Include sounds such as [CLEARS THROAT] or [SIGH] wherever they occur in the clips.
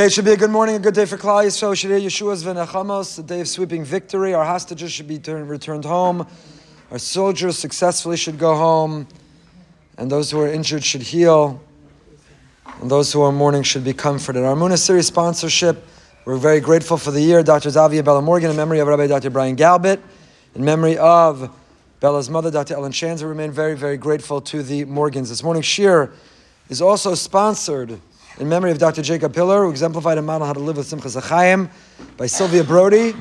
Okay, it should be a good morning, a good day for Klal Yisrael. Shirei Yeshua's v'nechamos, a day of sweeping victory. Our hostages should be turn, returned home. Our soldiers successfully should go home. And those who are injured should heal. And those who are mourning should be comforted. Our Muna series sponsorship, we're very grateful for the year. Dr. Zavia Bella Morgan, in memory of Rabbi Dr. Brian Galbit, in memory of Bella's mother, Dr. Ellen Shanzer, remain very, very grateful to the Morgans. This morning's shir is also sponsored in memory of Dr. Jacob Pillar, who exemplified a model how to live with Simchas Achayim, by Sylvia Brody,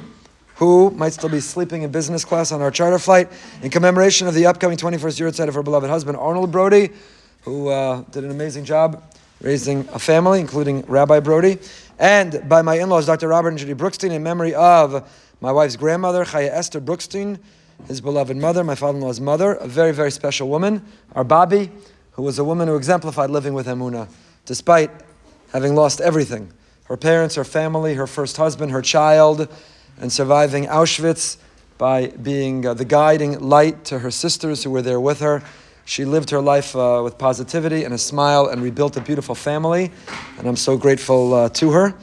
who might still be sleeping in business class on our charter flight, in commemoration of the upcoming 21st year outside of her beloved husband, Arnold Brody, who uh, did an amazing job raising a family, including Rabbi Brody, and by my in-laws, Dr. Robert and Judy Brookstein, in memory of my wife's grandmother, Chaya Esther Brookstein, his beloved mother, my father-in-law's mother, a very, very special woman, our Bobby, who was a woman who exemplified living with Emunah, despite having lost everything her parents, her family, her first husband, her child, and surviving Auschwitz by being uh, the guiding light to her sisters who were there with her. She lived her life uh, with positivity and a smile and rebuilt a beautiful family. And I'm so grateful uh, to her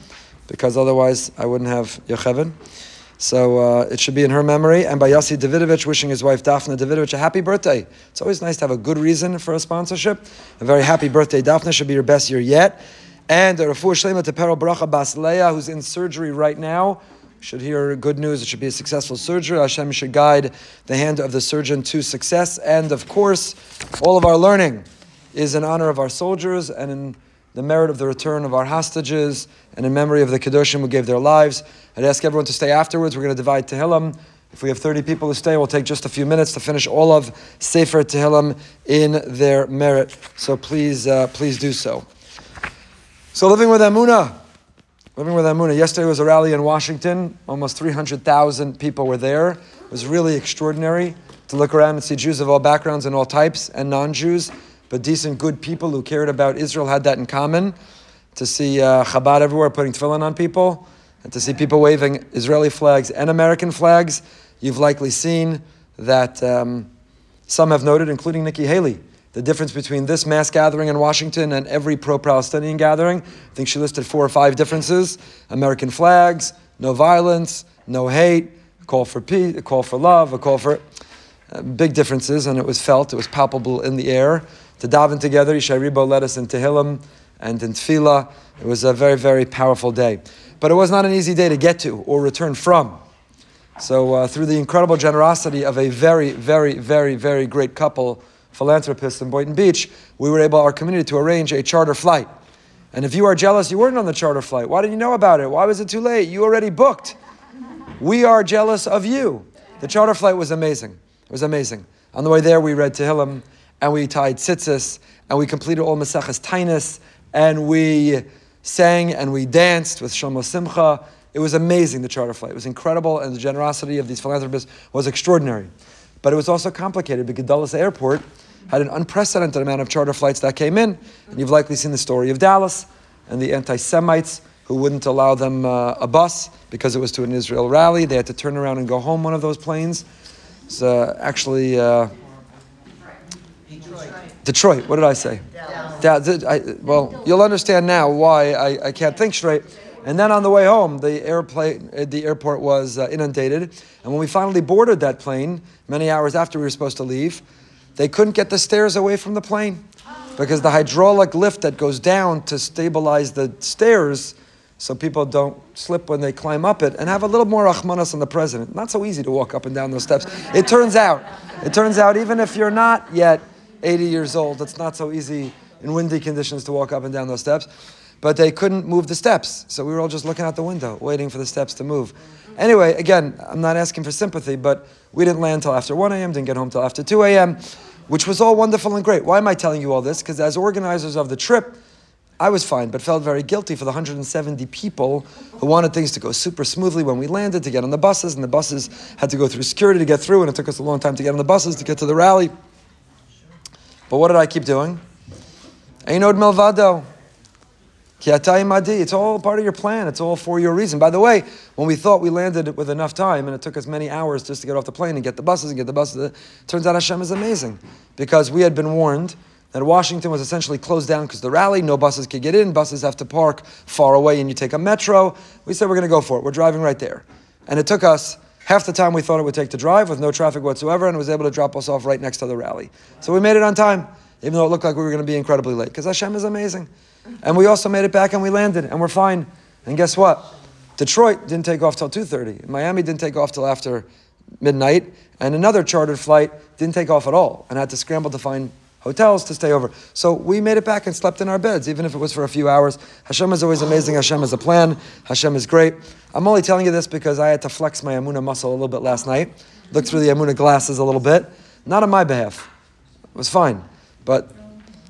because otherwise I wouldn't have Yocheved. So uh, it should be in her memory. And by Yossi Davidovich, wishing his wife Daphne Davidovich a happy birthday. It's always nice to have a good reason for a sponsorship. A very happy birthday, Daphne. Should be your best year yet. And Refuah Shlema to Bracha Bas Leah, who's in surgery right now. Should hear good news. It should be a successful surgery. Hashem should guide the hand of the surgeon to success. And of course, all of our learning is in honor of our soldiers and in the merit of the return of our hostages and in memory of the Kedoshim who gave their lives. I'd ask everyone to stay afterwards. We're going to divide Tehillim. If we have 30 people to stay, we'll take just a few minutes to finish all of Sefer Tehillim in their merit. So please, uh, please do so. So living with Emunah, living with Emunah. Yesterday was a rally in Washington. Almost 300,000 people were there. It was really extraordinary to look around and see Jews of all backgrounds and all types and non-Jews, but decent, good people who cared about Israel had that in common. To see uh, Chabad everywhere putting tefillin on people, and to see people waving Israeli flags and American flags, you've likely seen that um, some have noted, including Nikki Haley, the difference between this mass gathering in Washington and every pro Palestinian gathering. I think she listed four or five differences American flags, no violence, no hate, a call for peace, a call for love, a call for uh, big differences, and it was felt, it was palpable in the air. To daven together, Yishai led us in Tehillim and in Tefillah. It was a very, very powerful day. But it was not an easy day to get to or return from. So, uh, through the incredible generosity of a very, very, very, very great couple, philanthropists in Boynton Beach, we were able, our community, to arrange a charter flight. And if you are jealous, you weren't on the charter flight. Why didn't you know about it? Why was it too late? You already booked. We are jealous of you. The charter flight was amazing. It was amazing. On the way there, we read Tehillim, and we tied tzitzis, and we completed all Maseches Taanis, and we sang and we danced with Shlomo Simcha. It was amazing, the charter flight. It was incredible, and the generosity of these philanthropists was extraordinary. But it was also complicated because Dulles Airport had an unprecedented amount of charter flights that came in. And you've likely seen the story of Dallas and the anti Semites who wouldn't allow them uh, a bus because it was to an Israel rally. They had to turn around and go home one of those planes. It's uh, actually uh, Detroit. Detroit. What did I say? Dallas. I, well, you'll understand now why I, I can't think straight. And then on the way home, the airplane, uh, the airport was uh, inundated. And when we finally boarded that plane, many hours after we were supposed to leave, they couldn't get the stairs away from the plane because the hydraulic lift that goes down to stabilize the stairs so people don't slip when they climb up it and have a little more rahmanas on the president. Not so easy to walk up and down those steps. It turns out, it turns out even if you're not yet 80 years old, it's not so easy in windy conditions to walk up and down those steps. But they couldn't move the steps. So we were all just looking out the window, waiting for the steps to move. Anyway, again, I'm not asking for sympathy, but we didn't land till after 1 a.m., didn't get home till after 2 a.m which was all wonderful and great. Why am I telling you all this? Because as organizers of the trip, I was fine, but felt very guilty for the 170 people who wanted things to go super smoothly when we landed to get on the buses, and the buses had to go through security to get through, and it took us a long time to get on the buses to get to the rally. But what did I keep doing? Ein od milvado. It's all part of your plan. It's all for your reason. By the way, when we thought we landed with enough time and it took us many hours just to get off the plane and get the buses and get the buses, turns out Hashem is amazing because we had been warned that Washington was essentially closed down because the rally, no buses could get in, buses have to park far away and you take a metro. We said we're going to go for it. We're driving right there. And it took us half the time we thought it would take to drive with no traffic whatsoever and it was able to drop us off right next to the rally. So we made it on time, even though it looked like we were going to be incredibly late because Hashem is amazing. And we also made it back and we landed and we're fine. And guess what? Detroit didn't take off till 2.30. Miami didn't take off till after midnight. And another chartered flight didn't take off at all and I had to scramble to find hotels to stay over. So we made it back and slept in our beds, even if it was for a few hours. Hashem is always amazing. Hashem has a plan. Hashem is great. I'm only telling you this because I had to flex my Emunah muscle a little bit last night. Looked through the Emunah glasses a little bit. Not on my behalf. It was fine. But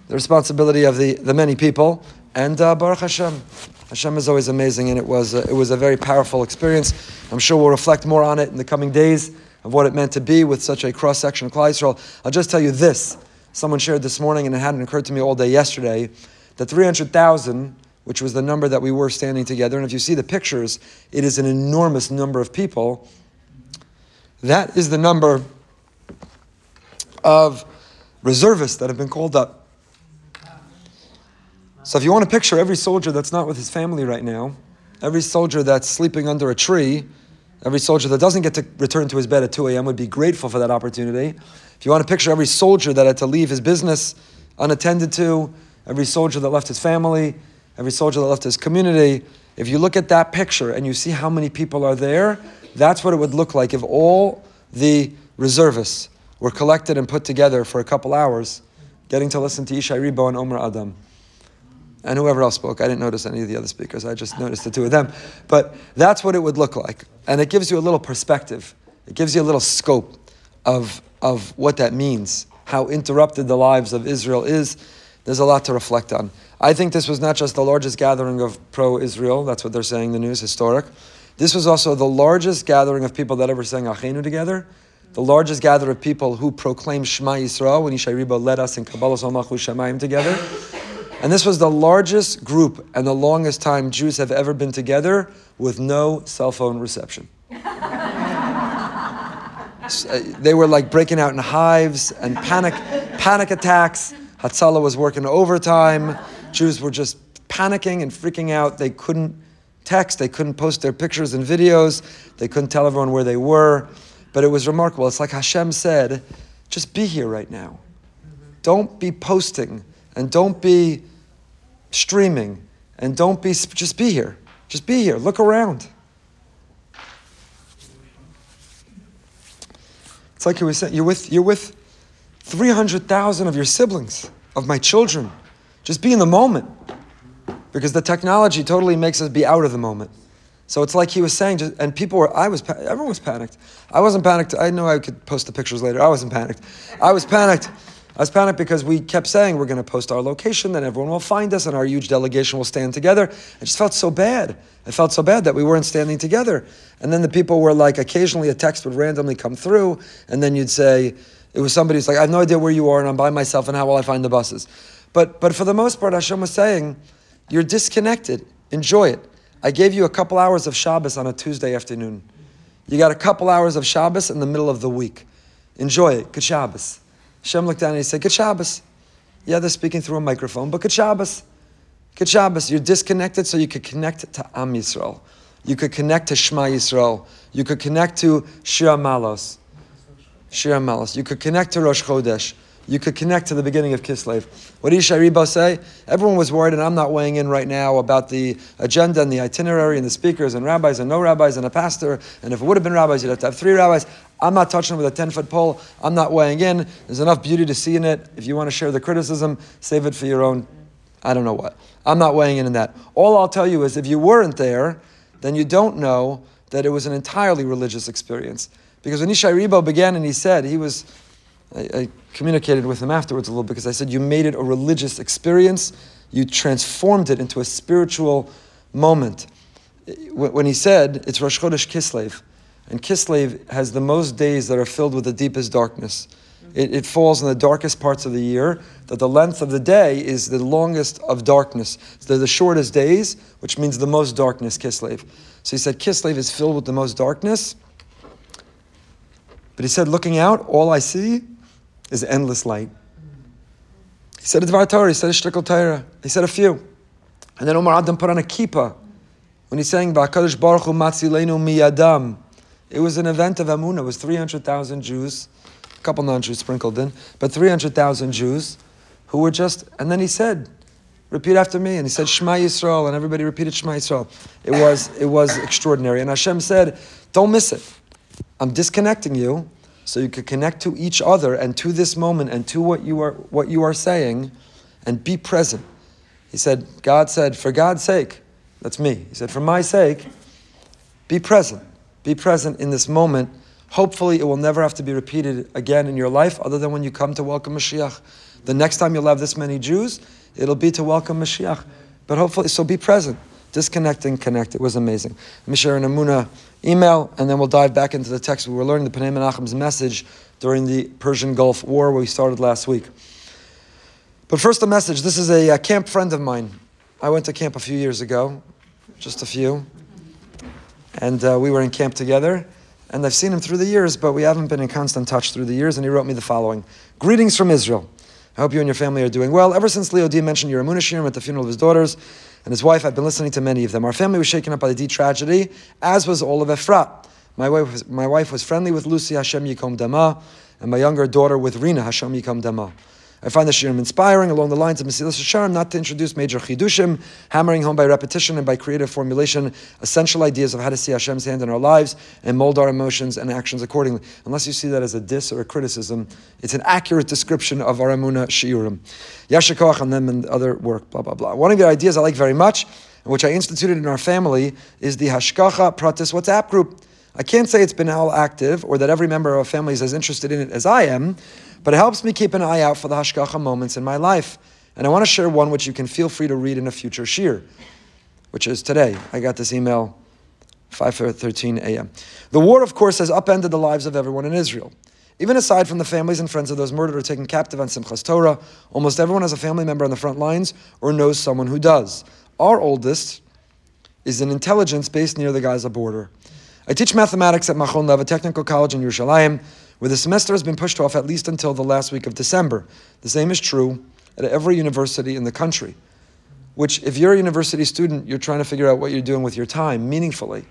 the responsibility of the, the many people. And uh, Baruch Hashem. Hashem is always amazing, and it was, a, it was a very powerful experience. I'm sure we'll reflect more on it in the coming days of what it meant to be with such a cross section of Klal Yisrael. I'll just tell you this. Someone shared this morning, and it hadn't occurred to me all day yesterday, that 300,000, which was the number that we were standing together, and if you see the pictures, it is an enormous number of people. That is the number of reservists that have been called up. So if you want to picture every soldier that's not with his family right now, every soldier that's sleeping under a tree, every soldier that doesn't get to return to his bed at 2 a.m. would be grateful for that opportunity. If you want to picture every soldier that had to leave his business unattended to, every soldier that left his family, every soldier that left his community, if you look at that picture and you see how many people are there, that's what it would look like if all the reservists were collected and put together for a couple hours, getting to listen to Yishai Ribo and Omer Adam and whoever else spoke. I didn't notice any of the other speakers. I just noticed the two of them. But that's what it would look like. And it gives you a little perspective. It gives you a little scope of, of what that means, how interrupted the lives of Israel is. There's a lot to reflect on. I think this was not just the largest gathering of pro Israel, that's what they're saying, the news, historic. This was also the largest gathering of people that ever sang Achenu together, the largest gathering of people who proclaimed Shema Yisrael when Yishai Ribo led us in Kabbalas Ol Malchus Shamayim together. And this was the largest group and the longest time Jews have ever been together with no cell phone reception. [LAUGHS] Uh, they were like breaking out in hives and panic, panic attacks. Hatzalah was working overtime. Jews were just panicking and freaking out. They couldn't text, they couldn't post their pictures and videos, they couldn't tell everyone where they were. But it was remarkable. It's like Hashem said, just be here right now. Don't be posting and don't be streaming. And don't be just be here. Just be here. Look around. It's like you were saying you're with you're with 300,000 of your siblings of my children. Just be in the moment. Because the technology totally makes us be out of the moment. So it's like he was saying and people were i was everyone was panicked. I wasn't panicked. I know i could post the pictures later. I wasn't panicked. I was panicked I was panicked because we kept saying we're going to post our location, then everyone will find us, and our huge delegation will stand together. I just felt so bad. I felt so bad that we weren't standing together. And then the people were like, occasionally a text would randomly come through, and then you'd say, it was somebody who's like, I have no idea where you are, and I'm by myself, and how will I find the buses? But, but for the most part, Hashem was saying, you're disconnected. Enjoy it. I gave you a couple hours of Shabbos on a Tuesday afternoon. You got a couple hours of Shabbos in the middle of the week. Enjoy it. Good Shabbos. Shem looked down and he said, Good Shabbos. Yeah, they're speaking through a microphone, but good Shabbos. Good Shabbos. You're disconnected so you could connect to Am Yisrael. You could connect to Shema Yisrael. You could connect to Shir HaMaalos. Shir HaMaalos. You could connect to Rosh Chodesh. You could connect to the beginning of Kislev. What did Yishai Ribo say? Everyone was worried, and I'm not weighing in right now about the agenda and the itinerary and the speakers and rabbis and no rabbis and a pastor. And if it would have been rabbis, you'd have to have three rabbis. I'm not touching with a 10 foot pole. I'm not weighing in. There's enough beauty to see in it. If you want to share the criticism, save it for your own, I don't know what. I'm not weighing in in that. All I'll tell you is if you weren't there, then you don't know that it was an entirely religious experience. Because when Yishai Ribo began and he said, he was, I, I communicated with him afterwards a little because I said, you made it a religious experience. You transformed it into a spiritual moment. When he said, it's Rosh Chodesh Kislev, and Kislev has the most days that are filled with the deepest darkness. It, it, falls in the darkest parts of the year, that the length of the day is the longest of darkness. They're the shortest days, which means the most darkness, Kislev. So he said, Kislev is filled with the most darkness. But he said, looking out, all I see is endless light. He He said a Dvar Torah, he said a Shtickle Torah, he said a few. And then Omer Adam put on a kippah when he's saying, Ba'akadosh Baruch Hu Matzilenu Miyadam. It was an event of Emunah. It was 300,000 Jews, a couple non-Jews sprinkled in, but 300,000 Jews who were just, and then he said, repeat after me. And he said, Shema Yisrael, and everybody repeated Shema Yisrael. It was, it was extraordinary. And Hashem said, don't miss it. I'm disconnecting you so you could connect to each other and to this moment and to what you are, what you are saying and be present. He said, God said, for God's sake, that's me. He said, for my sake, be present. Be present in this moment. Hopefully, it will never have to be repeated again in your life, other than when you come to welcome Mashiach. The next time you'll have this many Jews, it'll be to welcome Mashiach. But hopefully, so be present. Disconnect and connect. It was amazing. Let me share an Emunah email, and then we'll dive back into the text. We were learning the Pnei Menachem's message during the Persian Gulf War, where we started last week. But first, a message. This is a, a camp friend of mine. I went to camp a few years ago, just a few, and uh, we were in camp together. And I've seen him through the years, but we haven't been in constant touch through the years. And he wrote me the following Greetings from Israel. I hope you and your family are doing well. Ever since Leo Dee mentioned your Emunah Shirim at the funeral of his daughters and his wife, I've been listening to many of them. Our family was shaken up by the D tragedy, as was all of Efrat. My wife was, my wife was friendly with Lucy Hashem Yikom Dama, and my younger daughter with Rina Hashem Yikom Dama. I find the shirim inspiring along the lines of Mesilas Yesharim not to introduce major chidushim, hammering home by repetition and by creative formulation essential ideas of how to see Hashem's hand in our lives and mold our emotions and actions accordingly. Unless you see that as a diss or a criticism, it's an accurate description of our Emunah shiurim. Yasher koach on them and other work, blah, blah, blah. One of the ideas I like very much, which I instituted in our family, is the Hashgacha Pratis WhatsApp group. I can't say it's been all active or that every member of our family is as interested in it as I am, but it helps me keep an eye out for the hashgacha moments in my life. And I want to share one which you can feel free to read in a future shir, which is today. I got this email 5.13 a.m. The war, of course, has upended the lives of everyone in Israel. Even aside from the families and friends of those murdered or taken captive on Simchas Torah, almost everyone has a family member on the front lines or knows someone who does. Our oldest is in intelligence based near the Gaza border. I teach mathematics at Machon Lev, a technical college in Yerushalayim where the semester has been pushed off at least until the last week of December. The same is true at every university in the country. Which, if you're a university student, you're trying to figure out what you're doing with your time meaningfully.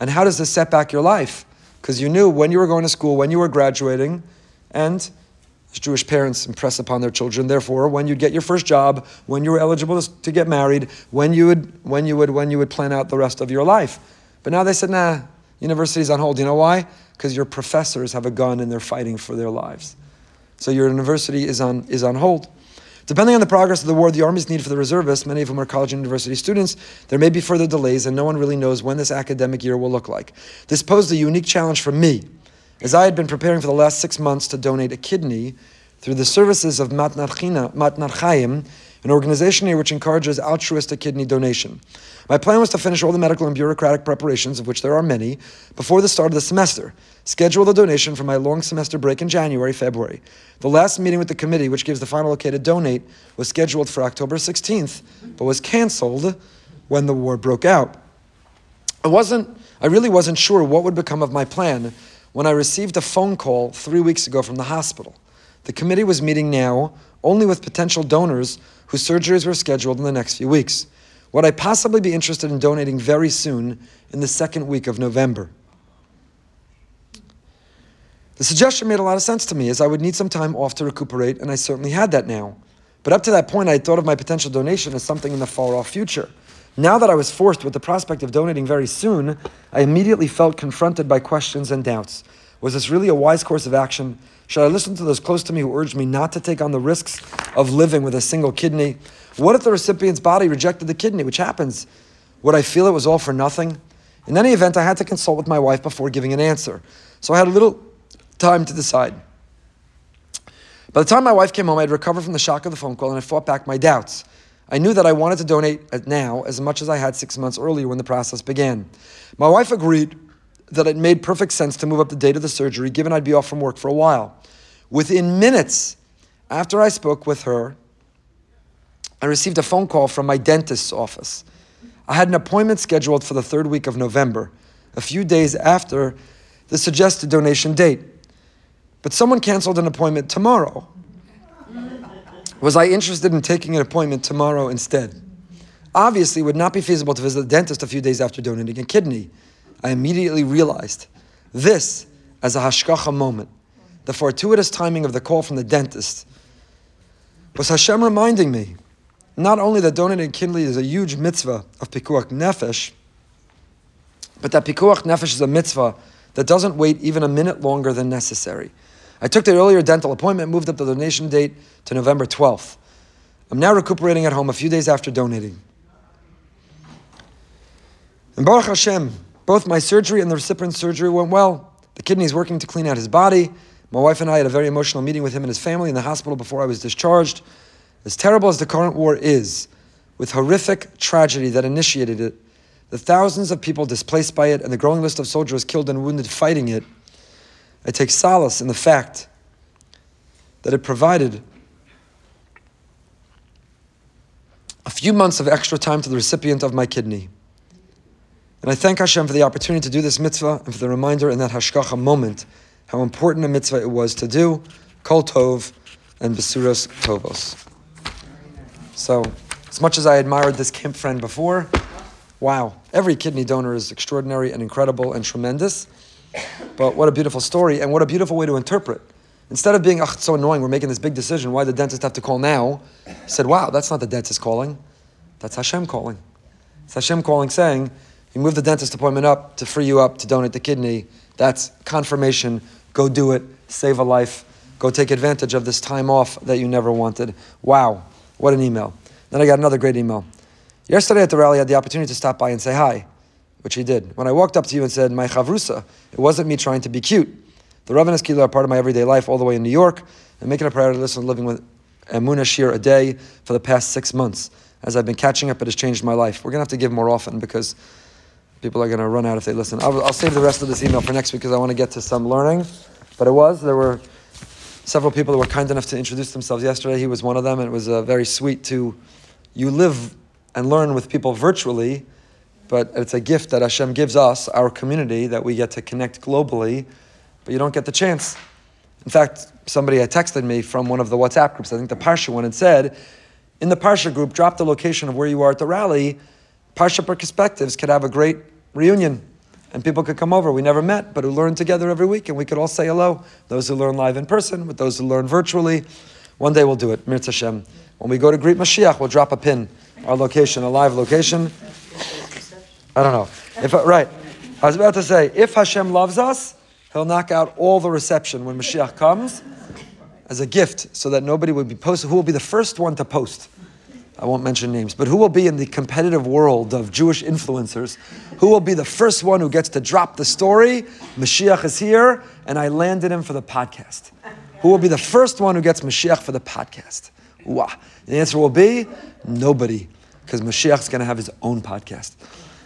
And how does this set back your life? Because you knew when you were going to school, when you were graduating, and as Jewish parents impress upon their children, therefore, when you'd get your first job, when you were eligible to get married, when you would, when you would, when you would plan out the rest of your life. But now they said, nah, university's on hold. You know why? because your professors have a gun and they're fighting for their lives. So your university is on, is on hold. Depending on the progress of the war, the Army's need for the reservists, many of whom are college and university students, there may be further delays, and no one really knows when this academic year will look like. This posed a unique challenge for me, as I had been preparing for the last six months to donate a kidney through the services of Matnat Chaim, an organization here which encourages altruistic kidney donation. My plan was to finish all the medical and bureaucratic preparations, of which there are many, before the start of the semester. Schedule the donation for my long semester break in January, February. The last meeting with the committee, which gives the final okay to donate, was scheduled for October 16th, but was canceled when the war broke out. I wasn't, I really wasn't sure what would become of my plan when I received a phone call three weeks ago from the hospital. The committee was meeting now only with potential donors whose surgeries were scheduled in the next few weeks. Would I possibly be interested in donating very soon in the second week of November? The suggestion made a lot of sense to me as I would need some time off to recuperate, and I certainly had that now. But up to that point, I had thought of my potential donation as something in the far off future. Now that I was forced with the prospect of donating very soon, I immediately felt confronted by questions and doubts. Was this really a wise course of action? Should I listen to those close to me who urged me not to take on the risks of living with a single kidney? What if the recipient's body rejected the kidney, which happens? Would I feel it was all for nothing? In any event, I had to consult with my wife before giving an answer. So I had a little time to decide. By the time my wife came home, I had recovered from the shock of the phone call and I fought back my doubts. I knew that I wanted to donate now as much as I had six months earlier when the process began. My wife agreed that it made perfect sense to move up the date of the surgery, given I'd be off from work for a while. Within minutes after I spoke with her, I received a phone call from my dentist's office. I had an appointment scheduled for the third week of November, a few days after the suggested donation date. But someone canceled an appointment tomorrow. Was I interested in taking an appointment tomorrow instead? Obviously, it would not be feasible to visit the dentist a few days after donating a kidney. I immediately realized this as a hashgacha moment. The fortuitous timing of the call from the dentist was Hashem reminding me not only that donating kidney is a huge mitzvah of pikuach nefesh, but that pikuach nefesh is a mitzvah that doesn't wait even a minute longer than necessary. I took the earlier dental appointment, moved up the donation date to November 12th. I'm now recuperating at home a few days after donating. And Baruch Hashem, both my surgery and the recipient's surgery went well. The kidney is working to clean out his body. My wife and I had a very emotional meeting with him and his family in the hospital before I was discharged. As terrible as the current war is, with horrific tragedy that initiated it, the thousands of people displaced by it, and the growing list of soldiers killed and wounded fighting it, I take solace in the fact that it provided a few months of extra time to the recipient of my kidney. And I thank Hashem for the opportunity to do this mitzvah and for the reminder in that hashgacha moment how important a mitzvah it was to do, kol tov and besuras tovos. So, as much as I admired this camp friend before, wow, every kidney donor is extraordinary and incredible and tremendous. But what a beautiful story and what a beautiful way to interpret. Instead of being, oh, so annoying, we're making this big decision, why the dentist have to call now? Said, wow, that's not the dentist calling. That's Hashem calling. It's Hashem calling saying, you move the dentist appointment up to free you up to donate the kidney. That's confirmation. Go do it. Save a life. Go take advantage of this time off that you never wanted. Wow, what an email. Then I got another great email. Yesterday at the rally, I had the opportunity to stop by and say hi which he did. When I walked up to you and said, My chavrusa, it wasn't me trying to be cute. The Rav and his are part of my everyday life all the way in New York, and making a priority to listen to living with Emunah Shir a day for the past six months. As I've been catching up, it has changed my life. We're going to have to give more often because people are going to run out if they listen. I'll, I'll save the rest of this email for next week because I want to get to some learning. But it was, there were several people that were kind enough to introduce themselves yesterday. He was one of them, and it was uh, very sweet to, you live and learn with people virtually but it's a gift that Hashem gives us, our community, that we get to connect globally, but you don't get the chance. In fact, somebody had texted me from one of the WhatsApp groups, I think the Parsha one, and said, in the Parsha group, drop the location of where you are at the rally. Parsha Perspectives could have a great reunion, and people could come over. We never met, but who learn together every week, and we could all say hello. Those who learn live in person, with those who learn virtually. One day we'll do it, Mirz Hashem. When we go to greet Mashiach, we'll drop a pin, our location, a live location. I don't know. If uh, right, I was about to say, if Hashem loves us, He'll knock out all the reception when Mashiach comes as a gift, so that nobody would be posted. Who will be the first one to post? I won't mention names, but who will be in the competitive world of Jewish influencers? Who will be the first one who gets to drop the story? Mashiach is here, and I landed him for the podcast. Who will be the first one who gets Mashiach for the podcast? The answer will be nobody, because Mashiach is going to have his own podcast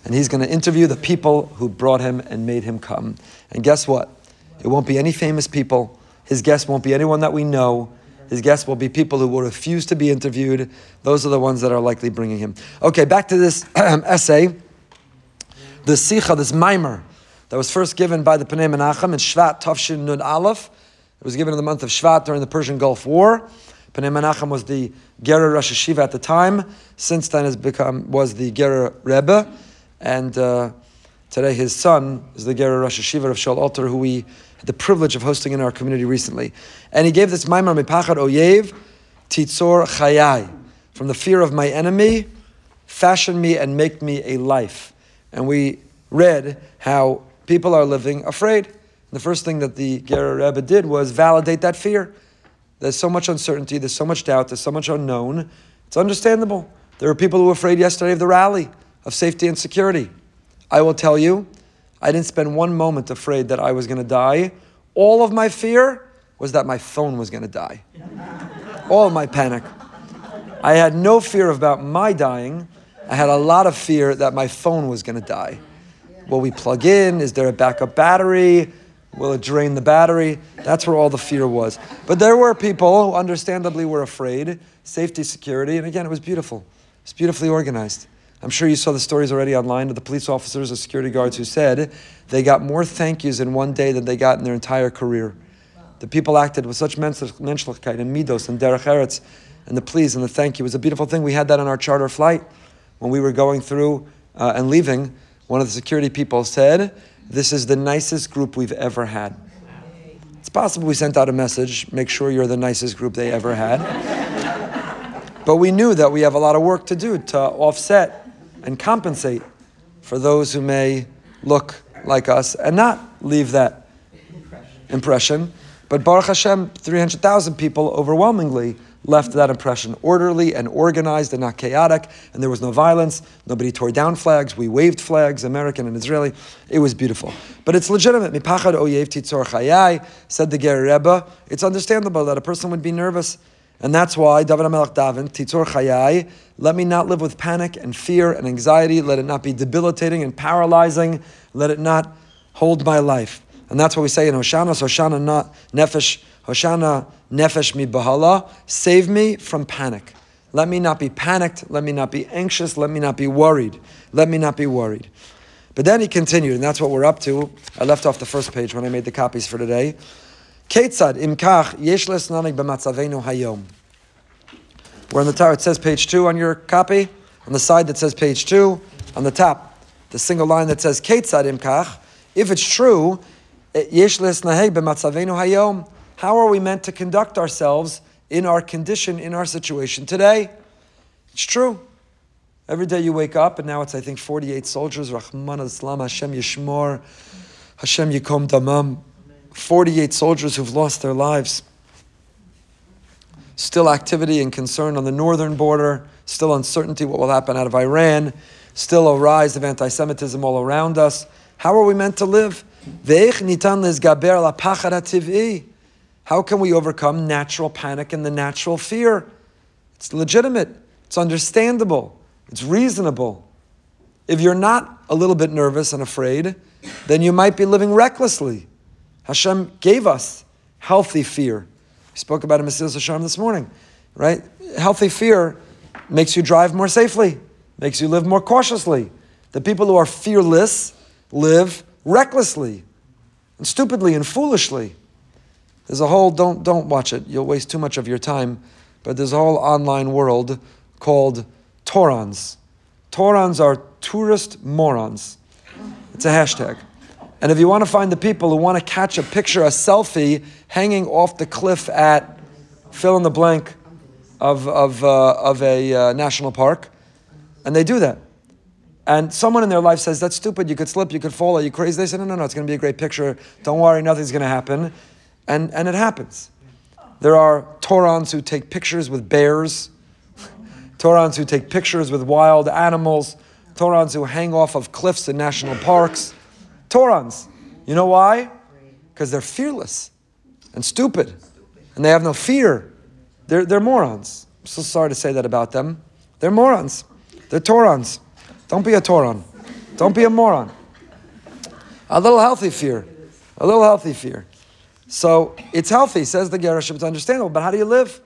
and he's going to interview the people who brought him and made him come. And guess what? It won't be any famous people. His guests won't be anyone that we know. His guests will be people who will refuse to be interviewed. Those are the ones that are likely bringing him. Okay, back to this [CLEARS THROAT] essay. The Sikha, this mimer, that was first given by the Pnei Menachem in Shvat Tavshin Nun Aleph. It was given in the month of Shvat during the Persian Gulf War. Pnei Menachem was the Gerer Rosh Hayeshiva at the time. Since then, has become was the Gerer Rebbe and uh, today his son is the Gerer Rosh Hayeshiva of Shaul Alter, who we had the privilege of hosting in our community recently. And he gave this Maimar Mipachad Oyev Titzor Chayai, from the fear of my enemy, fashion me and make me a life. And we read how people are living afraid. The first thing that the Gerer Rebbe did was validate that fear. There's so much uncertainty, there's so much doubt, there's so much unknown. It's understandable. There were people who were afraid yesterday of the rally of safety and security. I will tell you, I didn't spend one moment afraid that I was going to die. All of my fear was that my phone was going to die. All my panic. I had no fear about my dying. I had a lot of fear that my phone was going to die. Will we plug in? Is there a backup battery? Will it drain the battery? That's where all the fear was. But there were people who understandably were afraid, safety, security, and again, it was beautiful. It's beautifully organized. I'm sure you saw the stories already online of the police officers or security guards who said they got more thank yous in one day than they got in their entire career. The people acted with such menschlichkeit and midos and derech eretz and the please and the thank you. It was a beautiful thing. We had that on our charter flight when we were going through uh, and leaving. One of the security people said, This is the nicest group we've ever had. It's possible we sent out a message, make sure you're the nicest group they ever had. [LAUGHS] but we knew that we have a lot of work to do to offset and compensate for those who may look like us and not leave that impression. But Baruch Hashem, 300,000 people overwhelmingly left that impression orderly and organized and not chaotic, and there was no violence. Nobody tore down flags. We waved flags, American and Israeli. It was beautiful. But it's legitimate. Mipachad oyev titzor chayai, said the Ger Rebbe. It's understandable that a person would be nervous. And that's why David HaMelech Davin, Titzor Chayai, let me not live with panic and fear and anxiety. Let it not be debilitating and paralyzing. Let it not hold my life. And that's what we say in Hoshana, Hoshana not nefesh, Hoshana nefesh mi bahala. Save me from panic. Let me not be panicked. Let me not be anxious. Let me not be worried. Let me not be worried. But then he continued, and that's what we're up to. I left off the first page when I made the copies for today. Ketzad imkach yesh lesnanig b'matzavenu hayom. We're on the top. It says page two on your copy. On the side that says page two. On the top, the single line that says Ketzad imkach. If it's true, eh, yesh lesnaheg b'matzavenu hayom. How are we meant to conduct ourselves in our condition, in our situation today? It's true. Every day you wake up, and now it's I think 48 soldiers. Rachmana litzlan Hashem Yishmor, Hashem Yikom Damam. 48 soldiers who've lost their lives. Still activity and concern on the northern border, still uncertainty what will happen out of Iran, still a rise of anti Semitism all around us. How are we meant to live? How can we overcome natural panic and the natural fear? It's legitimate, it's understandable, it's reasonable. If you're not a little bit nervous and afraid, then you might be living recklessly. Hashem gave us healthy fear. We spoke about it in Yesharim this morning, right? Healthy fear makes you drive more safely, makes you live more cautiously. The people who are fearless live recklessly and stupidly and foolishly. There's a whole don't don't watch it. You'll waste too much of your time. But there's a whole online world called Tourons. Tourons are tourist morons. It's a hashtag. And if you want to find the people who want to catch a picture, a selfie, hanging off the cliff at fill in the blank of, of, uh, of a uh, national park, and they do that. And someone in their life says, That's stupid, you could slip, you could fall, are you crazy? They say, No, no, no, it's going to be a great picture. Don't worry, nothing's going to happen. And, and it happens. There are Tourons who take pictures with bears, Tourons who take pictures with wild animals, Tourons who hang off of cliffs in national parks. Tourons. You know why? Because they're fearless and stupid. And they have no fear. They're, they're morons. I'm so sorry to say that about them. They're morons. They're Tourons. Don't be a Touron. Don't be a moron. A little healthy fear. A little healthy fear. So it's healthy, says the Gerashim. It's understandable. But how do you live?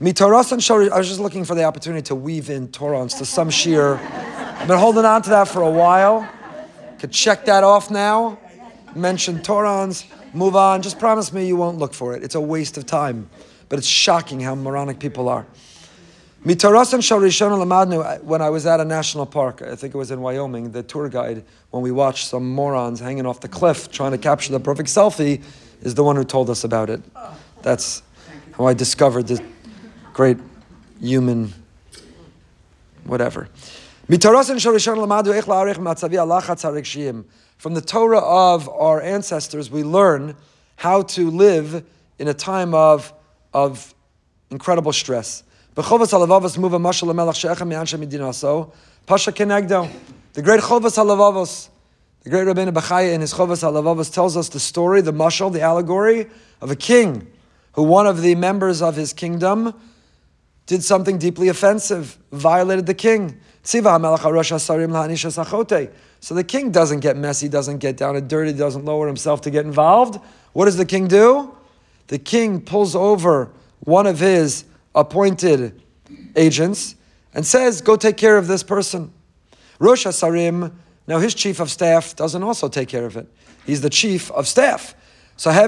I was just looking for the opportunity to weave in Tourons to some shiur. I've been holding on to that for a while. Could check that off now. Mention Tourons, move on. Just promise me you won't look for it. It's a waste of time. But it's shocking how moronic people are. When I was at a national park, I think it was in Wyoming, the tour guide, when we watched some morons hanging off the cliff trying to capture the perfect selfie, is the one who told us about it. That's how I discovered this great human whatever. From the Torah of our ancestors, we learn how to live in a time of, of incredible stress. The great Chovas Halavavos, the great Rabbeinu Bachaya in his Chovas Halavavos tells us the story, the mashal, the allegory of a king who one of the members of his kingdom did something deeply offensive, violated the king. So the king doesn't get messy, doesn't get down and dirty, doesn't lower himself to get involved. What does the king do? The king pulls over one of his appointed agents and says, Go take care of this person. Rosh Hasarim, now his chief of staff doesn't also take care of it. He's the chief of staff. So he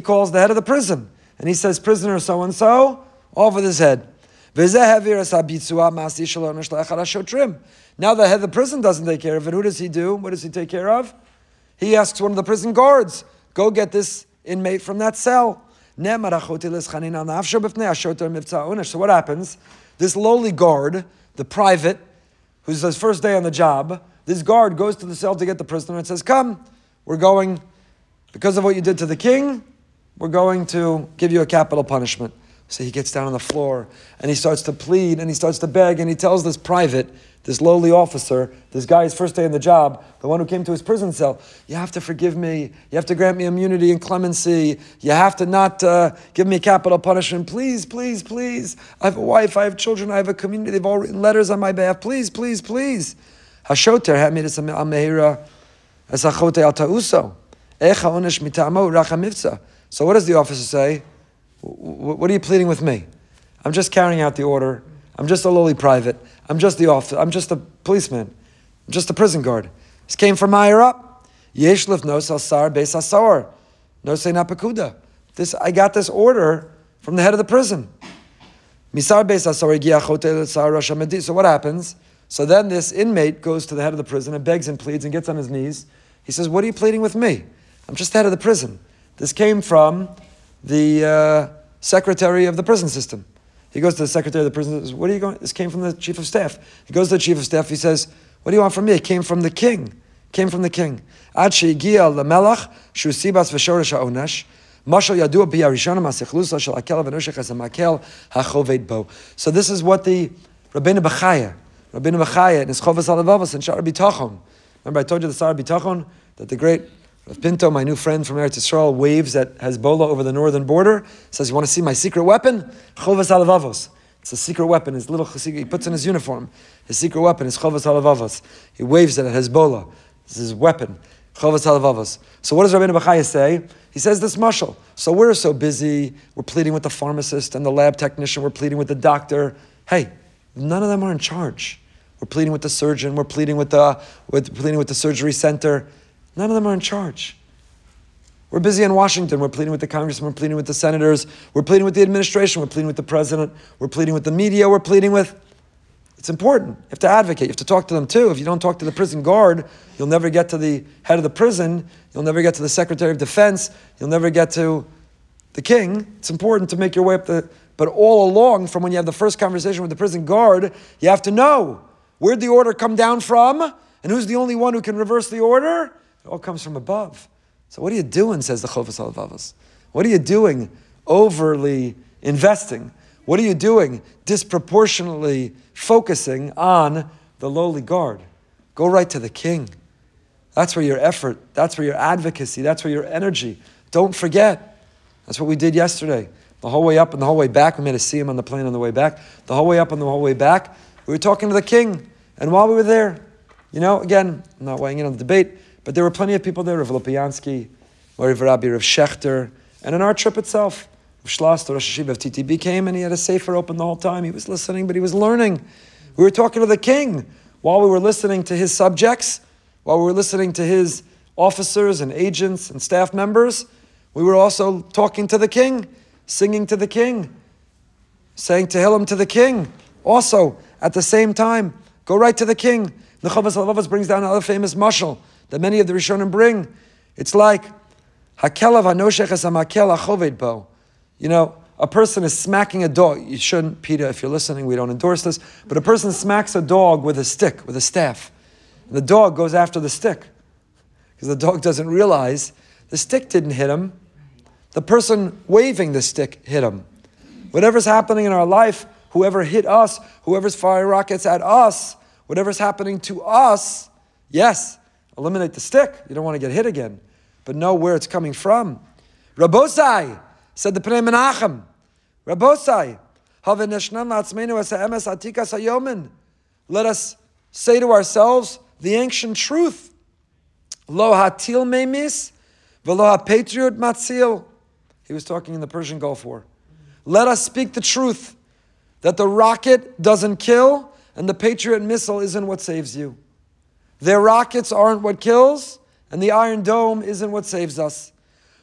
calls the head of the prison and he says, prisoner so and so, off with his head. Now the head of the prison doesn't take care of it. Who does he do? What does he take care of? He asks one of the prison guards, go get this inmate from that cell. So what happens? This lowly guard, the private, who's his first day on the job, this guard goes to the cell to get the prisoner and says, Come, we're going, because of what you did to the king, we're going to give you a capital punishment. So he gets down on the floor and he starts to plead and he starts to beg and he tells this private, this lowly officer, this guy, his first day in the job, the one who came to his prison cell, you have to forgive me. You have to grant me immunity and clemency. You have to not uh, give me capital punishment. Please, please, please. I have a wife, I have children, I have a community. They've all written letters on my behalf. Please, please, please. Hashoter had So what does the officer say? What are you pleading with me? I'm just carrying out the order. I'm just a lowly private. I'm just the officer. I'm just a policeman. I'm just a prison guard. This came from higher up. Yeshlif nos sar beis asar. No say napakuda. This I got this order from the head of the prison. Misar beis asar So what happens? So then this inmate goes to the head of the prison and begs and pleads and gets on his knees. He says, "What are you pleading with me? I'm just the head of the prison. This came from the uh, secretary of the prison system. He goes to the secretary of the prison. Says, what are you going? This came from the chief of staff. He goes to the chief of staff. He says, "What do you want from me? It came from the king. Came from the king." So this is what the Rabbeinu Bechaya, Rabbeinu Bechaya in his Chovas and Shara Bitachon. Remember I told you the Shara Bitachon that the great Rav Pinto, my new friend from Eretz Yisrael, waves at Hezbollah over the northern border. Says, "You want to see my secret weapon? Chovas halavavos. It's a secret weapon. His little he puts in his uniform. His secret weapon is chovas halavavos. He waves it at Hezbollah. This is his weapon. Chovas halavavos. So what does Rabbeinu Bechaya say? He says this mushal. So we're so busy. We're pleading with the pharmacist and the lab technician. We're pleading with the doctor. Hey, none of them are in charge. We're pleading with the surgeon. We're pleading with the with pleading with the surgery center. None of them are in charge. We're busy in Washington. We're pleading with the congressmen. We're pleading with the senators. We're pleading with the administration. We're pleading with the president. We're pleading with the media. We're pleading with. It's important. You have to advocate. You have to talk to them too. If you don't talk to the prison guard, you'll never get to the head of the prison. You'll never get to the secretary of defense. You'll never get to the king. It's important to make your way up the. But all along, from when you have the first conversation with the prison guard, you have to know where'd the order come down from and who's the only one who can reverse the order it all comes from above. So what are you doing, says the Chovas Alavavos? What are you doing overly investing? What are you doing disproportionately focusing on the lowly guard? Go right to the king. That's where your effort, that's where your advocacy, that's where your energy. Don't forget. That's what we did yesterday. The whole way up and the whole way back, we made a him on the plane on the way back. The whole way up and the whole way back, we were talking to the king. And while we were there, you know, again, I'm not weighing in on the debate, but there were plenty of people there, Rav Lopiansky, Rav Rabbi, Rav Shechter, and in our trip itself, Rav Schloss, the Rosh Hayeshiva of TTB came and he had a sefer open the whole time. He was listening, but he was learning. We were talking to the king while we were listening to his subjects, while we were listening to his officers and agents and staff members. We were also talking to the king, singing to the king, saying Tehillim to the king. Also, at the same time, go right to the king. The Chovas brings down another famous mashal that many of the Rishonim bring. It's like hakelav hanosheches hamakel achoved bo. You know, a person is smacking a dog. You shouldn't, Peter, if you're listening, we don't endorse this. But a person smacks a dog with a stick, with a staff. And the dog goes after the stick because the dog doesn't realize the stick didn't hit him. The person waving the stick hit him. Whatever's happening in our life, whoever hit us, whoever's firing rockets at us, whatever's happening to us, yes, eliminate the stick. You don't want to get hit again, but know where it's coming from. Rabosai said the Pnei Menachem. Rabosai, let us say to ourselves the ancient truth. Lo hatil memis, velo hapatriot matzil. He was talking in the Persian Gulf War. Let us speak the truth that the rocket doesn't kill and the Patriot missile isn't what saves you. Their rockets aren't what kills, and the Iron Dome isn't what saves us.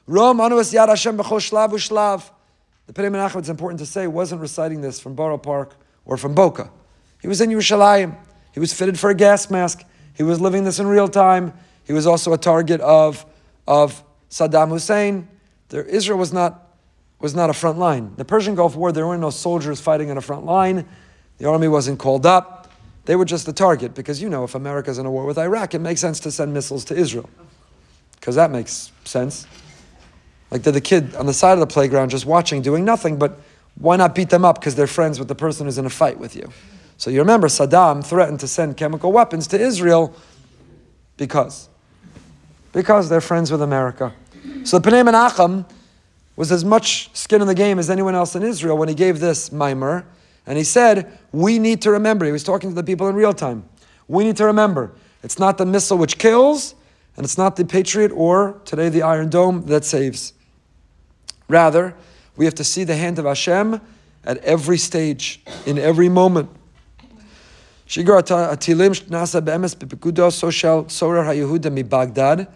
Rom anuas yad Hashem b'chol shlav. The Pnei Menachem, it's important to say, wasn't reciting this from Borough Park or from Boca. He was in Yerushalayim. He was fitted for a gas mask. He was living this in real time. He was also a target of, of Saddam Hussein. There, Israel was not, was not a front line. The Persian Gulf War, there were no soldiers fighting on a front line. The army wasn't called up. They were just the target because, you know, if America's in a war with Iraq, it makes sense to send missiles to Israel. Because that makes sense. Like they're the kid on the side of the playground just watching, doing nothing, but why not beat them up because they're friends with the person who's in a fight with you? So you remember Saddam threatened to send chemical weapons to Israel because. Because they're friends with America. So the Pnei Menachem was as much skin in the game as anyone else in Israel when he gave this mimer. And he said, We need to remember. He was talking to the people in real time. We need to remember. It's not the missile which kills, and it's not the Patriot or today the Iron Dome that saves. Rather, we have to see the hand of Hashem at every stage, in every moment. So Baghdad.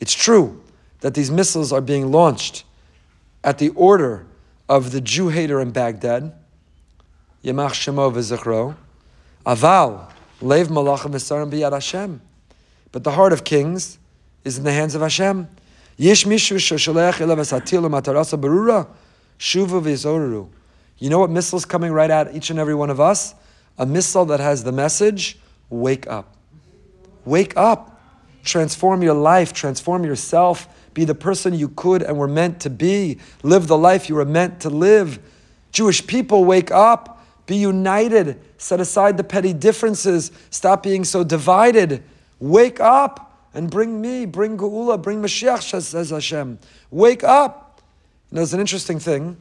It's true that these missiles are being launched at the order of the Jew hater in Baghdad, Yamach Shemo v'zichro, aval lev malachim misarim b'yad Hashem. But the heart of kings is in the hands of Hashem. Yesh mishu shoshalech elav esatil matarasa berura shuvu v'zoru. You know what missile is coming right at each and every one of us? A missile that has the message, wake up. Wake up. Transform your life, transform yourself, be the person you could and were meant to be. Live the life you were meant to live. Jewish people, wake up. Be united. Set aside the petty differences. Stop being so divided. Wake up and bring me, bring Geula, bring Mashiach, says Hashem. Wake up. You know, there's an interesting thing.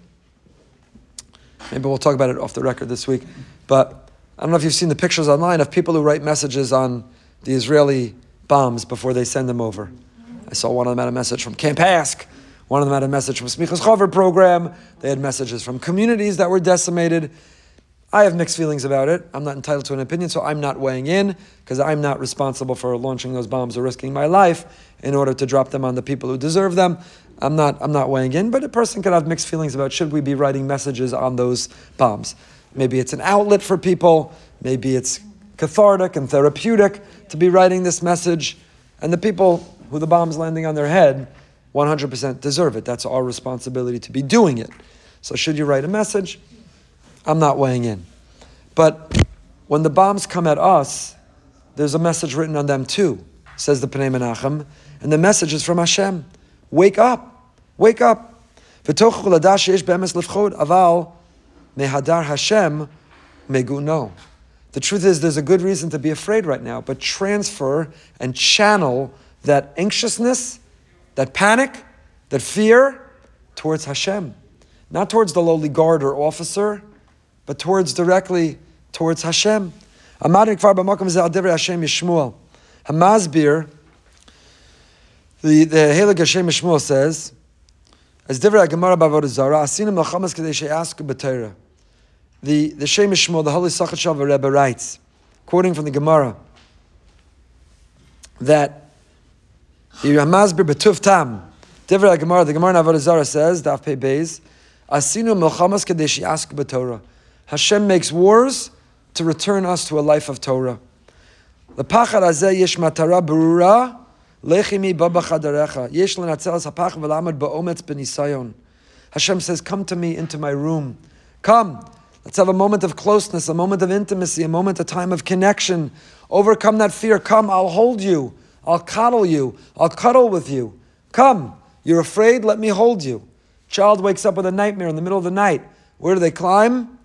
Maybe we'll talk about it off the record this week. But I don't know if you've seen the pictures online of people who write messages on the Israeli bombs before they send them over. I saw one of them had a message from Camp HASC. One of them had a message from Smichas Chover program. They had messages from communities that were decimated. I have mixed feelings about it. I'm not entitled to an opinion, so I'm not weighing in because I'm not responsible for launching those bombs or risking my life in order to drop them on the people who deserve them. I'm not, I'm not weighing in, but a person could have mixed feelings about should we be writing messages on those bombs. Maybe it's an outlet for people, maybe it's cathartic and therapeutic to be writing this message, and the people who the bomb's landing on their head 100% deserve it. That's our responsibility to be doing it. So, should you write a message? I'm not weighing in. But when the bombs come at us, there's a message written on them too, says the Pnei Menachem, and the message is from Hashem. Wake up. Wake up. The truth is, there's a good reason to be afraid right now, but transfer and channel that anxiousness, that panic, that fear towards Hashem. Not towards the lowly guard or officer, but towards directly towards Hashem. Hamazbir, the, the Helig Hashem Yishmuel says, as Divrei Gemara Bavodah Zara, Asinim Lachamas Kadei She'asku B'Torah. The the Shem Shmuel, the Holy Sachat Shalva Rebbe writes, quoting from the Gemara, that Ramazbir B'Tuv Tam, Divrei Gemara, the Gemara Avodah Zara says, Daf Pei Beis, Asinu Melchamas Kadei She'asku B'Torah. Hashem makes wars to return us to a life of Torah. The Pachar Azeh Yesh Matara Berura, Lechimi baba chadarecha. Yesh lenatzelas hapach v'lamad ba'ometz b'nisayon. Hashem says, come to me into my room. Come. Let's have a moment of closeness, a moment of intimacy, a moment, a time of connection. Overcome that fear. Come, I'll hold you. I'll coddle you. I'll cuddle with you. Come. You're afraid? Let me hold you. Child wakes up with a nightmare in the middle of the night. Where do they climb?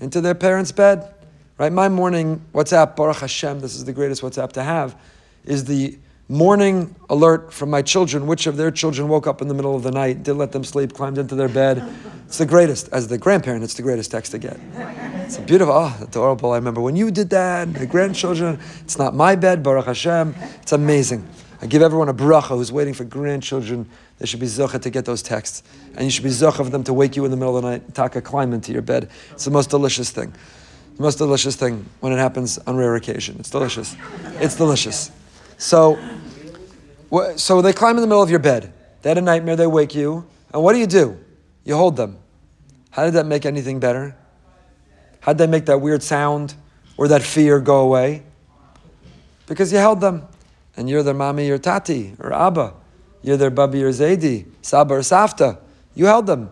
Into their parents' bed. Right? My morning WhatsApp, Baruch Hashem, this is the greatest WhatsApp to have, is the morning alert from my children, which of their children woke up in the middle of the night, didn't let them sleep, climbed into their bed. It's the greatest. As the grandparent, it's the greatest text to get. It's beautiful, oh, adorable. I remember when you did that, the grandchildren, it's not my bed, Baruch Hashem. It's amazing. I give everyone a bracha who's waiting for grandchildren. They should be zocha to get those texts. And you should be zocha of them to wake you in the middle of the night, taka, climb into your bed. It's the most delicious thing. The most delicious thing when it happens on rare occasion. It's delicious. It's delicious. So, so they climb in the middle of your bed. They had a nightmare, they wake you, and what do you do? You hold them. How did that make anything better? How did they make that weird sound or that fear go away? Because you held them. And you're their mommy or tati or abba. You're their bubby or zaidi, saba or safta. You held them.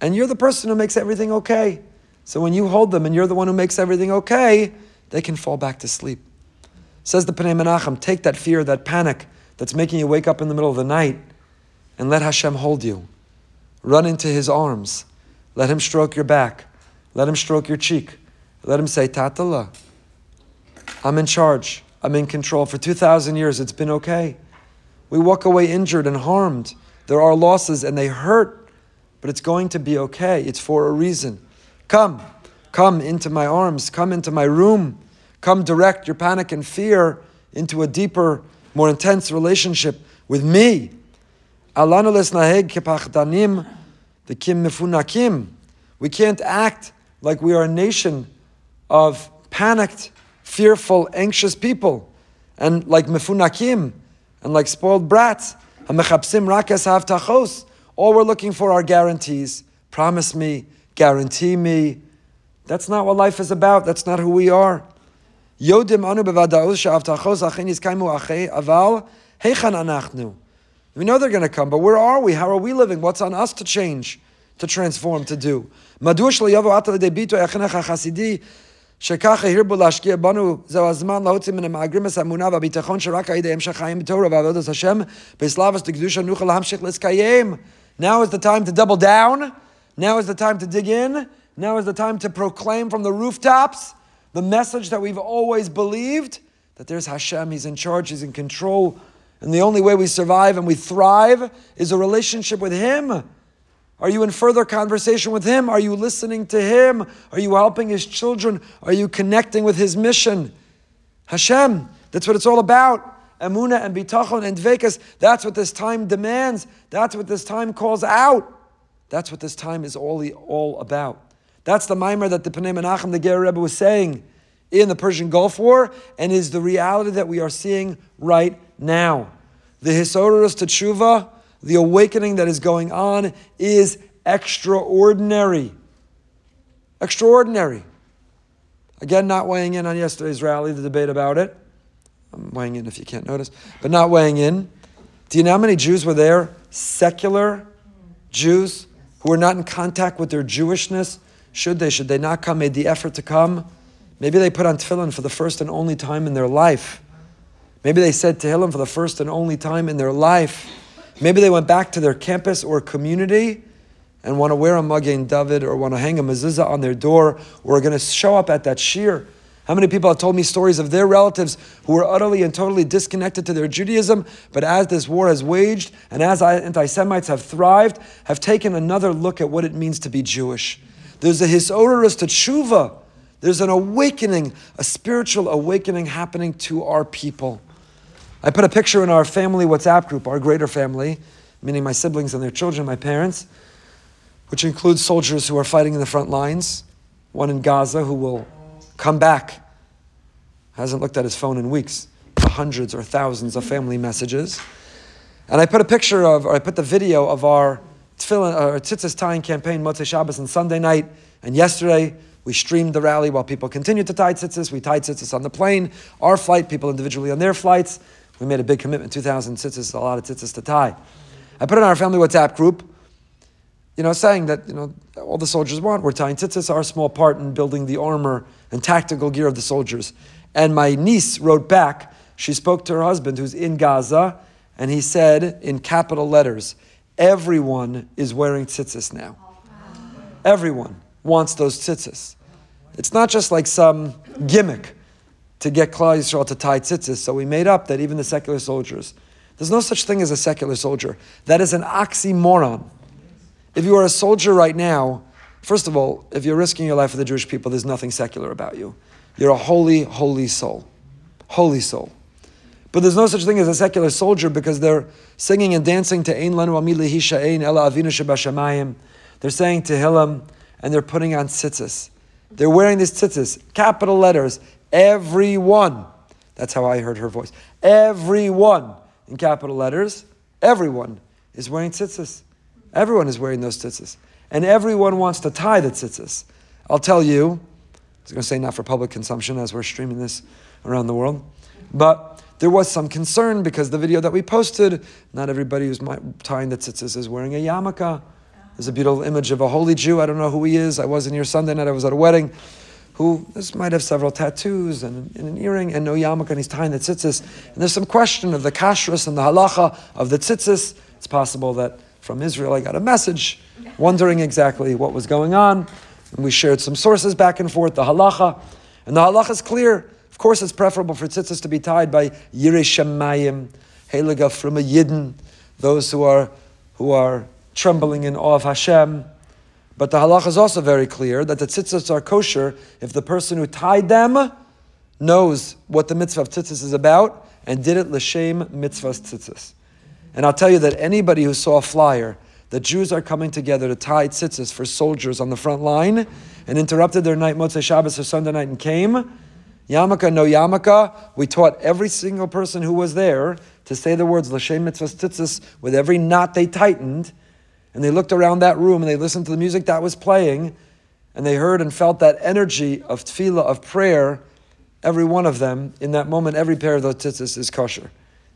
And you're the person who makes everything okay. So when you hold them and you're the one who makes everything okay, they can fall back to sleep. Says the Pnei Menachem, take that fear, that panic that's making you wake up in the middle of the night, and let Hashem hold you. Run into His arms. Let Him stroke your back. Let Him stroke your cheek. Let Him say, Tatala, I'm in charge. I'm in control. For 2,000 years, it's been okay. We walk away injured and harmed. There are losses and they hurt, but it's going to be okay. It's for a reason. Come, come into my arms, come into my room, come direct your panic and fear into a deeper, more intense relationship with me. Alanulas Naheg kipahdanim the kim mifunakim. We can't act like we are a nation of panicked, fearful, anxious people, and like mifunakim, and like spoiled brats. All we're looking for are guarantees. Promise me, guarantee me. That's not what life is about. That's not who we are. Yodim anu aval We know they're going to come, but where are we? How are we living? What's on us to change, to transform, to do? שככה הרבו להשקיע בנו, זהו הזמן להוציא מן המאגרימס האמונה והביטחון שרק על ידי המשך חיים בתורה ועבודת השם, בסלאבס לקדושה נוכל להמשיך להתקיים. Now is the time to double down. Now is the time to dig in. Now is the time to proclaim from the rooftops the message that we've always believed that there's Hashem, He's in charge, He's in control. And the only way we survive and we thrive is a relationship with Him. Are you in further conversation with Him? Are you listening to Him? Are you helping His children? Are you connecting with His mission? Hashem, that's what it's all about. Emunah and bitachon and dvekas, that's what this time demands. That's what this time calls out. That's what this time is all, all about. That's the mimer that the Pnei Menachem, the Ger Rebbe, was saying in the Persian Gulf War, and is the reality that we are seeing right now. The Hisorus Tshuva, the awakening that is going on is extraordinary. Extraordinary. Again, not weighing in on yesterday's rally, the debate about it. I'm weighing in if you can't notice, but not weighing in. Do you know how many Jews were there? Secular Jews who were not in contact with their Jewishness. Should they, should they not come, made the effort to come? Maybe they put on tefillin for the first and only time in their life. Maybe they said Tehillim for the first and only time in their life. Maybe they went back to their campus or community and want to wear a Magen David or want to hang a mezuzah on their door or are going to show up at that shiur. How many people have told me stories of their relatives who were utterly and totally disconnected to their Judaism, but as this war has waged and as anti Semites have thrived, have taken another look at what it means to be Jewish? There's a hisorus to tshuva. There's an awakening, a spiritual awakening happening to our people. I put a picture in our family WhatsApp group, our greater family, meaning my siblings and their children, my parents, which includes soldiers who are fighting in the front lines, one in Gaza who will come back, hasn't looked at his phone in weeks, hundreds or thousands of family messages. And I put a picture of, or I put the video of our tefillin, uh, our tzitzis tying campaign, Motzei Shabbos, and Sunday night. And yesterday, we streamed the rally while people continued to tie tzitzis. We tied tzitzis on the plane, our flight, people individually on their flights. We made a big commitment, 2,000 tzitzis, a lot of tzitzis to tie. I put it in our family WhatsApp group, you know, saying that, you know, all the soldiers want, we're tying tzitzis, our small part in building the armor and tactical gear of the soldiers. And my niece wrote back, she spoke to her husband who's in Gaza, and he said in capital letters, everyone is wearing tzitzis now. Everyone wants those tzitzis. It's not just like some gimmick to get Klal Yisrael to tie tzitzis. So we made up that even the secular soldiers, there's no such thing as a secular soldier. That is an oxymoron. If you are a soldier right now, first of all, if you're risking your life for the Jewish people, there's nothing secular about you. You're a holy, holy soul. Holy soul. But there's no such thing as a secular soldier because they're singing and dancing to Ein Lanu Amili Ein Ela Avinu Shebashamayim. They're saying Tehillim and they're putting on tzitzis. They're wearing these tzitzis, capital letters, Everyone. That's how I heard her voice. Everyone, in capital letters, everyone is wearing tzitzis. Everyone is wearing those tzitzis. And everyone wants to tie the tzitzis. I'll tell you, I was going to say not for public consumption as we're streaming this around the world, but there was some concern because the video that we posted, not everybody who's tying the tzitzis is wearing a yarmulke. There's a beautiful image of a holy Jew. I don't know who he is. I wasn't here Sunday night. I was at a wedding. Who this might have several tattoos and, and an earring and no yarmulke, and he's tying the tzitzis. And there's some question of the kashrus and the halacha of the tzitzis. It's possible that from Israel I got a message wondering exactly what was going on. And we shared some sources back and forth, the halacha. And the halacha is clear. Of course, it's preferable for tzitzis to be tied by Yirei Shemayim, Heliga from a Yidden, those who are, who are trembling in awe of Hashem. But the halacha is also very clear that the tzitzis are kosher if the person who tied them knows what the mitzvah of tzitzis is about and did it l'shem mitzvahs tzitzis. And I'll tell you that anybody who saw a flyer that Jews are coming together to tie tzitzis for soldiers on the front line and interrupted their night Motzei Shabbos or Sunday night and came, Yarmulke, no yarmulke, we taught every single person who was there to say the words L'shem tzitzis with every knot they tightened, and they looked around that room and they listened to the music that was playing, and they heard and felt that energy of tefillah, of prayer, every one of them, in that moment, every pair of those tzitzis is kosher.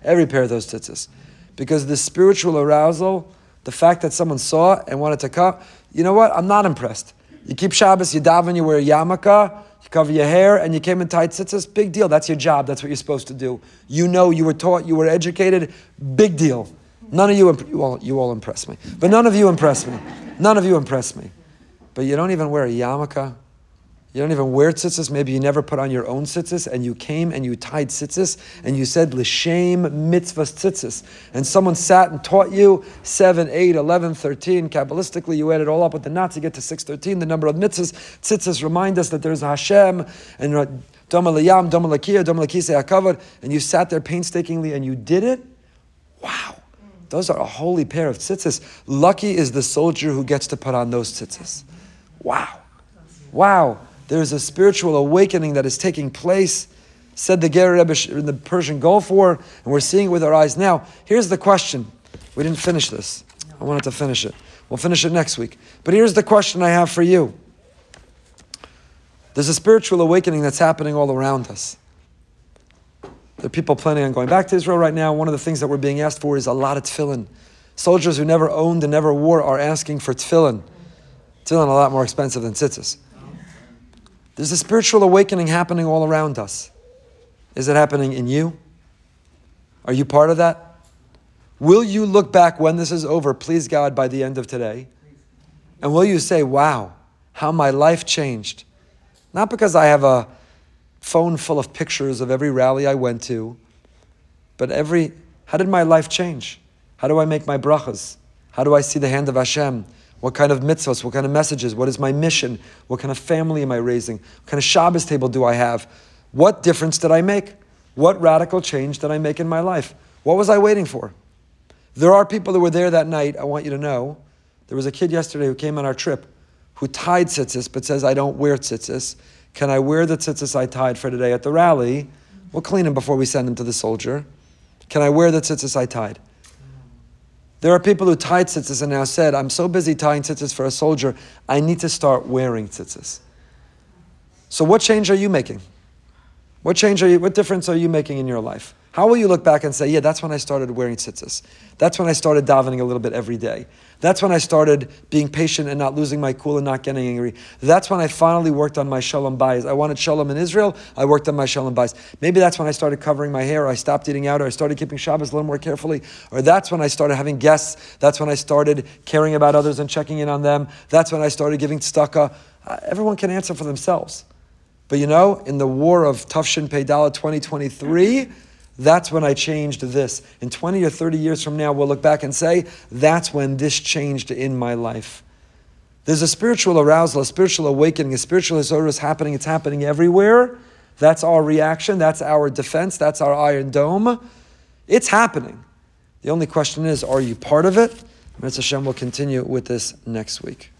Every pair of those tzitzis. Because the spiritual arousal, the fact that someone saw and wanted to come, you know what? I'm not impressed. You keep Shabbos, you daven, you wear yarmulke, you cover your hair, and you came in tight tzitzis. Big deal. That's your job. That's what you're supposed to do. You know, you were taught, you were educated. Big deal. None of you, imp- you all, you all impress me. But none of you impress me. None of you impress me. But you don't even wear a yarmulke. You don't even wear tzitzis. Maybe you never put on your own tzitzis, and you came and you tied tzitzis, and you said l'shem mitzvahs tzitzis. And someone sat and taught you 7, 8, 11, 13. Kabbalistically, you add it all up with the knots, you get to 613, the number of mitzvahs. Tzitzis remind us that there's Hashem, and Doma liyam, Doma lakia, hakavad, and you sat there painstakingly and you did it. Wow. Those are a holy pair of tzitzis. Lucky is the soldier who gets to put on those tzitzis. Wow. Wow there's a spiritual awakening that is taking place, said the Ger Rebbe in the Persian Gulf War, and we're seeing it with our eyes now. Here's the question. We didn't finish this. I wanted to finish it. We'll finish it next week. But here's the question I have for you. There's a spiritual awakening that's happening all around us. There are people planning on going back to Israel right now. One of the things that we're being asked for is a lot of tefillin. Soldiers who never owned and never wore are asking for tefillin. Tefillin a lot more expensive than tzitzis. There's a spiritual awakening happening all around us. Is it happening in you? Are you part of that? Will you look back when this is over, please God, by the end of today? And will you say, wow, how my life changed? Not because I have a phone full of pictures of every rally I went to, but every, how did my life change? How do I make my brachas? How do I see the hand of Hashem? What kind of mitzvahs? What kind of messages? What is my mission? What kind of family am I raising? What kind of Shabbos table do I have? What difference did I make? What radical change did I make in my life? What was I waiting for? There are people that were there that night. I want you to know. There was a kid yesterday who came on our trip who tied tzitzis but says, I don't wear tzitzis. Can I wear the tzitzis I tied for today at the rally? We'll clean them before we send them to the soldier. Can I wear the tzitzis I tied? There are people who tied tzitzis and now said, I'm so busy tying tzitzis for a soldier, I need to start wearing tzitzis. So what change are you making? What change are you, what difference are you making in your life? How will you look back and say, yeah, that's when I started wearing tzitzis. That's when I started davening a little bit every day. That's when I started being patient and not losing my cool and not getting angry. That's when I finally worked on my shalom bayis. I wanted shalom in Israel. I worked on my shalom bayis. Maybe that's when I started covering my hair. Or I stopped eating out. Or I started keeping Shabbos a little more carefully. Or that's when I started having guests. That's when I started caring about others and checking in on them. That's when I started giving tzedakah. Uh, everyone can answer for themselves. But you know, in the war of Tufshin Peidala 2023, that's when I changed this. In 20 or 30 years from now, we'll look back and say, that's when this changed in my life. There's a spiritual arousal, a spiritual awakening, a spiritual is happening. It's happening everywhere. That's our reaction. That's our defense. That's our iron dome. It's happening. The only question is, are you part of it? Mitzvah Hashem will continue with this next week.